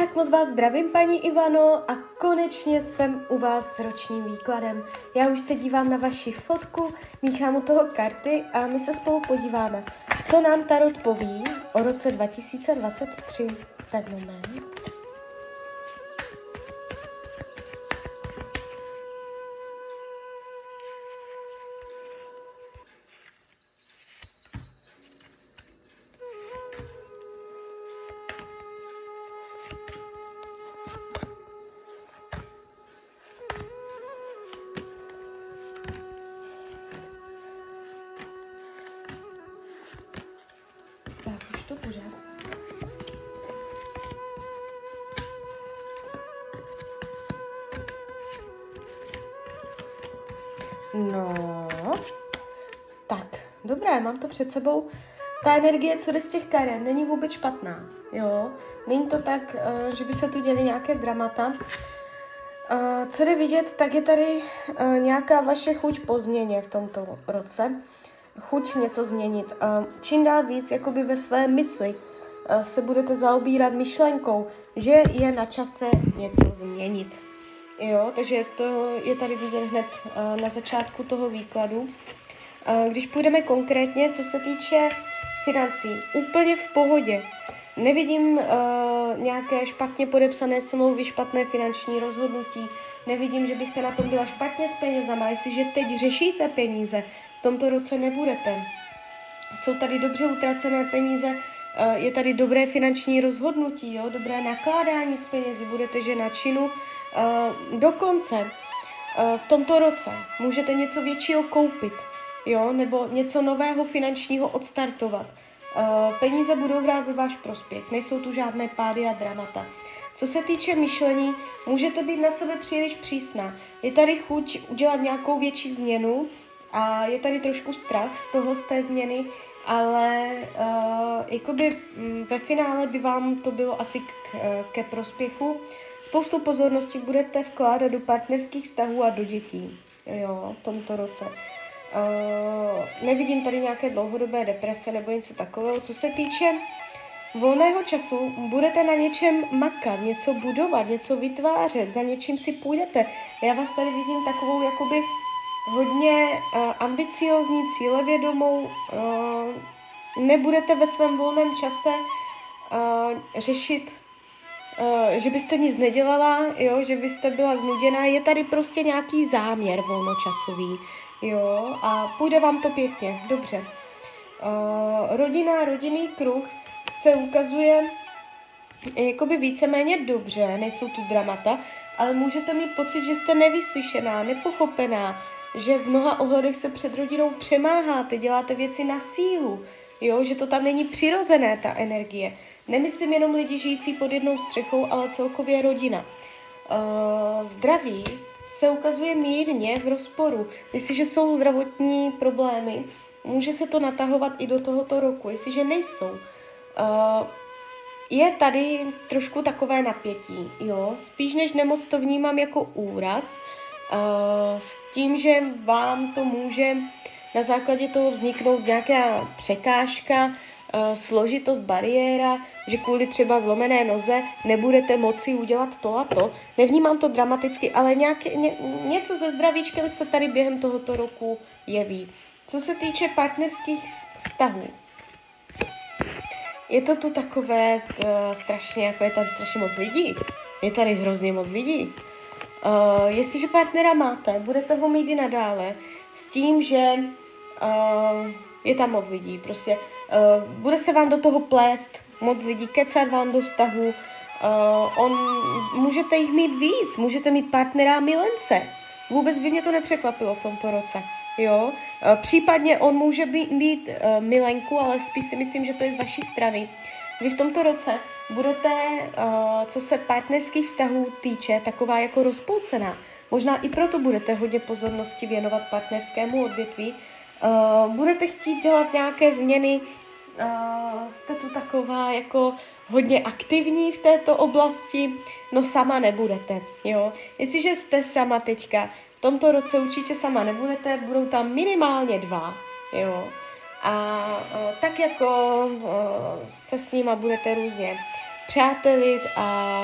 tak moc vás zdravím, paní Ivano, a konečně jsem u vás s ročním výkladem. Já už se dívám na vaši fotku, míchám u toho karty a my se spolu podíváme, co nám Tarot poví o roce 2023. Tak moment. No, tak, dobré, mám to před sebou. Ta energie, co jde z těch karet, není vůbec špatná, jo. Není to tak, uh, že by se tu děli nějaké dramata. Uh, co jde vidět, tak je tady uh, nějaká vaše chuť po změně v tomto roce chuť něco změnit. Čím dál víc jakoby ve své mysli se budete zaobírat myšlenkou, že je na čase něco změnit. Jo, takže to je tady vidět hned na začátku toho výkladu. Když půjdeme konkrétně, co se týče financí, úplně v pohodě. Nevidím uh, nějaké špatně podepsané smlouvy, špatné finanční rozhodnutí, nevidím, že byste na tom byla špatně s penězama. Jestliže teď řešíte peníze, tomto roce nebudete. Jsou tady dobře utracené peníze, eh, je tady dobré finanční rozhodnutí, jo, dobré nakládání s penězi, budete že na činu. Eh, dokonce eh, v tomto roce můžete něco většího koupit, jo, nebo něco nového finančního odstartovat. Peníze budou hrát ve váš prospěch, nejsou tu žádné pády a dramata. Co se týče myšlení, můžete být na sebe příliš přísná. Je tady chuť udělat nějakou větší změnu, a je tady trošku strach z toho, z té změny, ale uh, jakoby mm, ve finále by vám to bylo asi k, eh, ke prospěchu. Spoustu pozornosti budete vkládat do partnerských vztahů a do dětí jo, v tomto roce. Uh, nevidím tady nějaké dlouhodobé deprese nebo něco takového. Co se týče volného času, budete na něčem makat, něco budovat, něco vytvářet, za něčím si půjdete. Já vás tady vidím takovou jakoby hodně uh, ambiciozní, cílevědomou, uh, nebudete ve svém volném čase uh, řešit, uh, že byste nic nedělala, jo, že byste byla znuděná, je tady prostě nějaký záměr volnočasový, jo, a půjde vám to pěkně, dobře. Uh, rodina, rodinný kruh se ukazuje jakoby víceméně dobře, nejsou tu dramata, ale můžete mít pocit, že jste nevyslyšená, nepochopená, že v mnoha ohledech se před rodinou přemáháte, děláte věci na sílu, jo, že to tam není přirozené, ta energie. Nemyslím jenom lidi žijící pod jednou střechou, ale celkově rodina. Uh, zdraví se ukazuje mírně v rozporu. Jestliže jsou zdravotní problémy, může se to natahovat i do tohoto roku. Jestliže nejsou, uh, je tady trošku takové napětí, jo. Spíš než nemoc to vnímám jako úraz, Eh, s tím, že vám to může na základě toho vzniknout nějaká překážka, uh, složitost, bariéra, že kvůli třeba zlomené noze nebudete moci udělat to a to. Nevnímám to dramaticky, ale nějaké, ně, něco se zdravíčkem se tady během tohoto roku jeví. Co se týče partnerských vztahů, je to tu takové uh, strašně, jako je tady strašně moc lidí. Je tady hrozně moc lidí. Uh, jestliže partnera máte, budete ho mít i nadále s tím, že uh, je tam moc lidí. Prostě bude se vám do toho plést moc lidí, kecat vám do vztahu. Uh, on, můžete jich mít víc, můžete mít partnera a milence. Vůbec by mě to nepřekvapilo v tomto roce. Jo? Uh, případně on může být, být uh, milenku, ale spíš si myslím, že to je z vaší strany. Vy v tomto roce budete, uh, co se partnerských vztahů týče, taková jako rozpoucená. Možná i proto budete hodně pozornosti věnovat partnerskému odvětví. Uh, budete chtít dělat nějaké změny, jste tu taková jako hodně aktivní v této oblasti, no sama nebudete, jo. Jestliže jste sama teďka, v tomto roce určitě sama nebudete, budou tam minimálně dva, jo. A tak jako se s nima budete různě přátelit a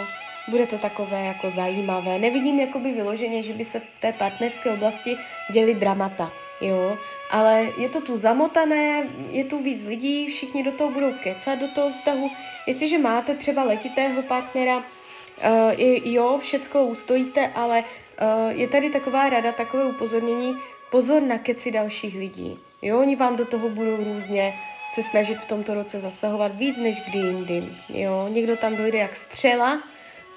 bude to takové jako zajímavé. Nevidím jakoby vyloženě, že by se v té partnerské oblasti děli dramata, jo, ale je to tu zamotané, je tu víc lidí, všichni do toho budou kecat do toho vztahu. Jestliže máte třeba letitého partnera, uh, jo, všecko ustojíte, ale uh, je tady taková rada, takové upozornění, pozor na keci dalších lidí. Jo, oni vám do toho budou různě se snažit v tomto roce zasahovat víc než kdy jindy. Jo, někdo tam dojde jak střela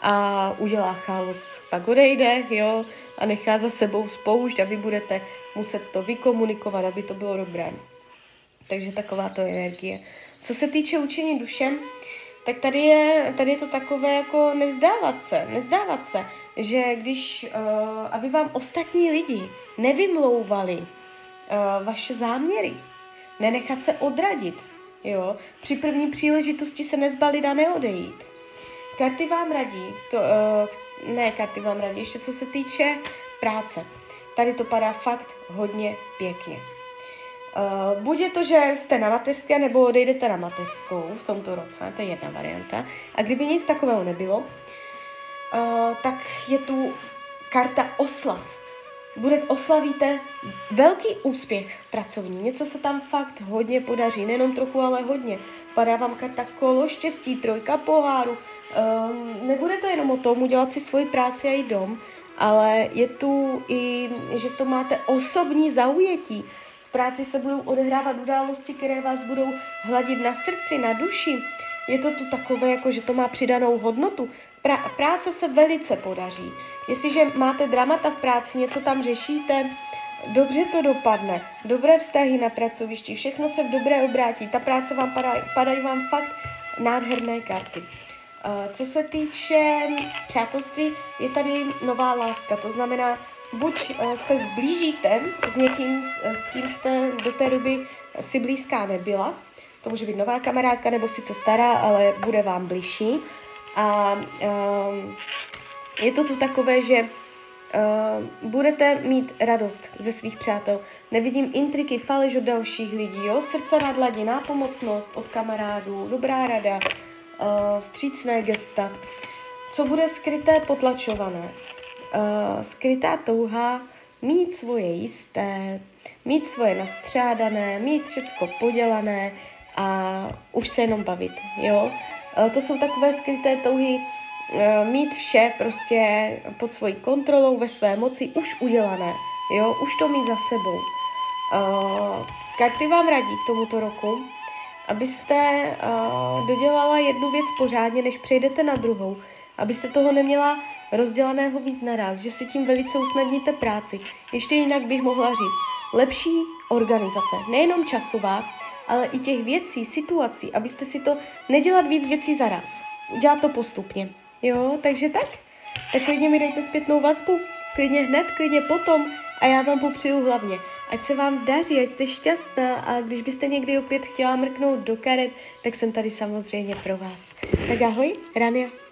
a udělá chaos. Pak odejde, jo, a nechá za sebou spoušť a vy budete muset to vykomunikovat, aby to bylo dobré. Takže taková to energie. Co se týče učení duše, tak tady je, tady je to takové jako nevzdávat se, nevzdávat se, že když, uh, aby vám ostatní lidi nevymlouvali uh, vaše záměry, nenechat se odradit, jo, při první příležitosti se nezbalit a neodejít. Karty vám radí, to, uh, ne, karty vám radí, ještě co se týče práce. Tady to padá fakt hodně pěkně. Uh, buď je to, že jste na mateřské, nebo odejdete na mateřskou v tomto roce, to je jedna varianta. A kdyby nic takového nebylo, uh, tak je tu karta oslav. Bude, oslavíte velký úspěch pracovní. Něco se tam fakt hodně podaří, nejenom trochu, ale hodně. Padá vám karta kolo štěstí, trojka poháru. Um, nebude to jenom o tom udělat si svoji práci a jít dom, ale je tu i, že to máte osobní zaujetí. V práci se budou odehrávat události, které vás budou hladit na srdci, na duši. Je to tu takové, jako že to má přidanou hodnotu. Pra- práce se velice podaří. Jestliže máte dramata v práci, něco tam řešíte, dobře to dopadne. Dobré vztahy na pracovišti, všechno se v dobré obrátí. Ta práce vám padá, padají vám fakt nádherné karty. Eh, co se týče přátelství, je tady nová láska, to znamená, buď eh, se zblížíte s někým, s kým jste do té doby si blízká nebyla, to může být nová kamarádka nebo sice stará, ale bude vám bližší. A um, je to tu takové, že uh, budete mít radost ze svých přátel. Nevidím intriky, faleš od dalších lidí, jo? srdce nad ladí, nápomocnost od kamarádů, dobrá rada, uh, vstřícné gesta. Co bude skryté, potlačované? Uh, skrytá touha mít svoje jisté, mít svoje nastřádané, mít všecko podělané a už se jenom bavit, jo? Uh, to jsou takové skryté touhy uh, mít vše prostě pod svojí kontrolou, ve své moci, už udělané, jo? Už to mít za sebou. Uh, karty vám radí k tomuto roku, abyste dodělala jednu věc pořádně, než přejdete na druhou, abyste toho neměla rozdělaného víc naraz, že si tím velice usnadníte práci. Ještě jinak bych mohla říct, lepší organizace, nejenom časová, ale i těch věcí, situací, abyste si to nedělat víc věcí zaraz. Udělat to postupně. Jo, takže tak. Tak klidně mi dejte zpětnou vazbu. Klidně hned, klidně potom. A já vám popřeju hlavně, ať se vám daří, ať jste šťastná a když byste někdy opět chtěla mrknout do karet, tak jsem tady samozřejmě pro vás. Tak ahoj, Rania.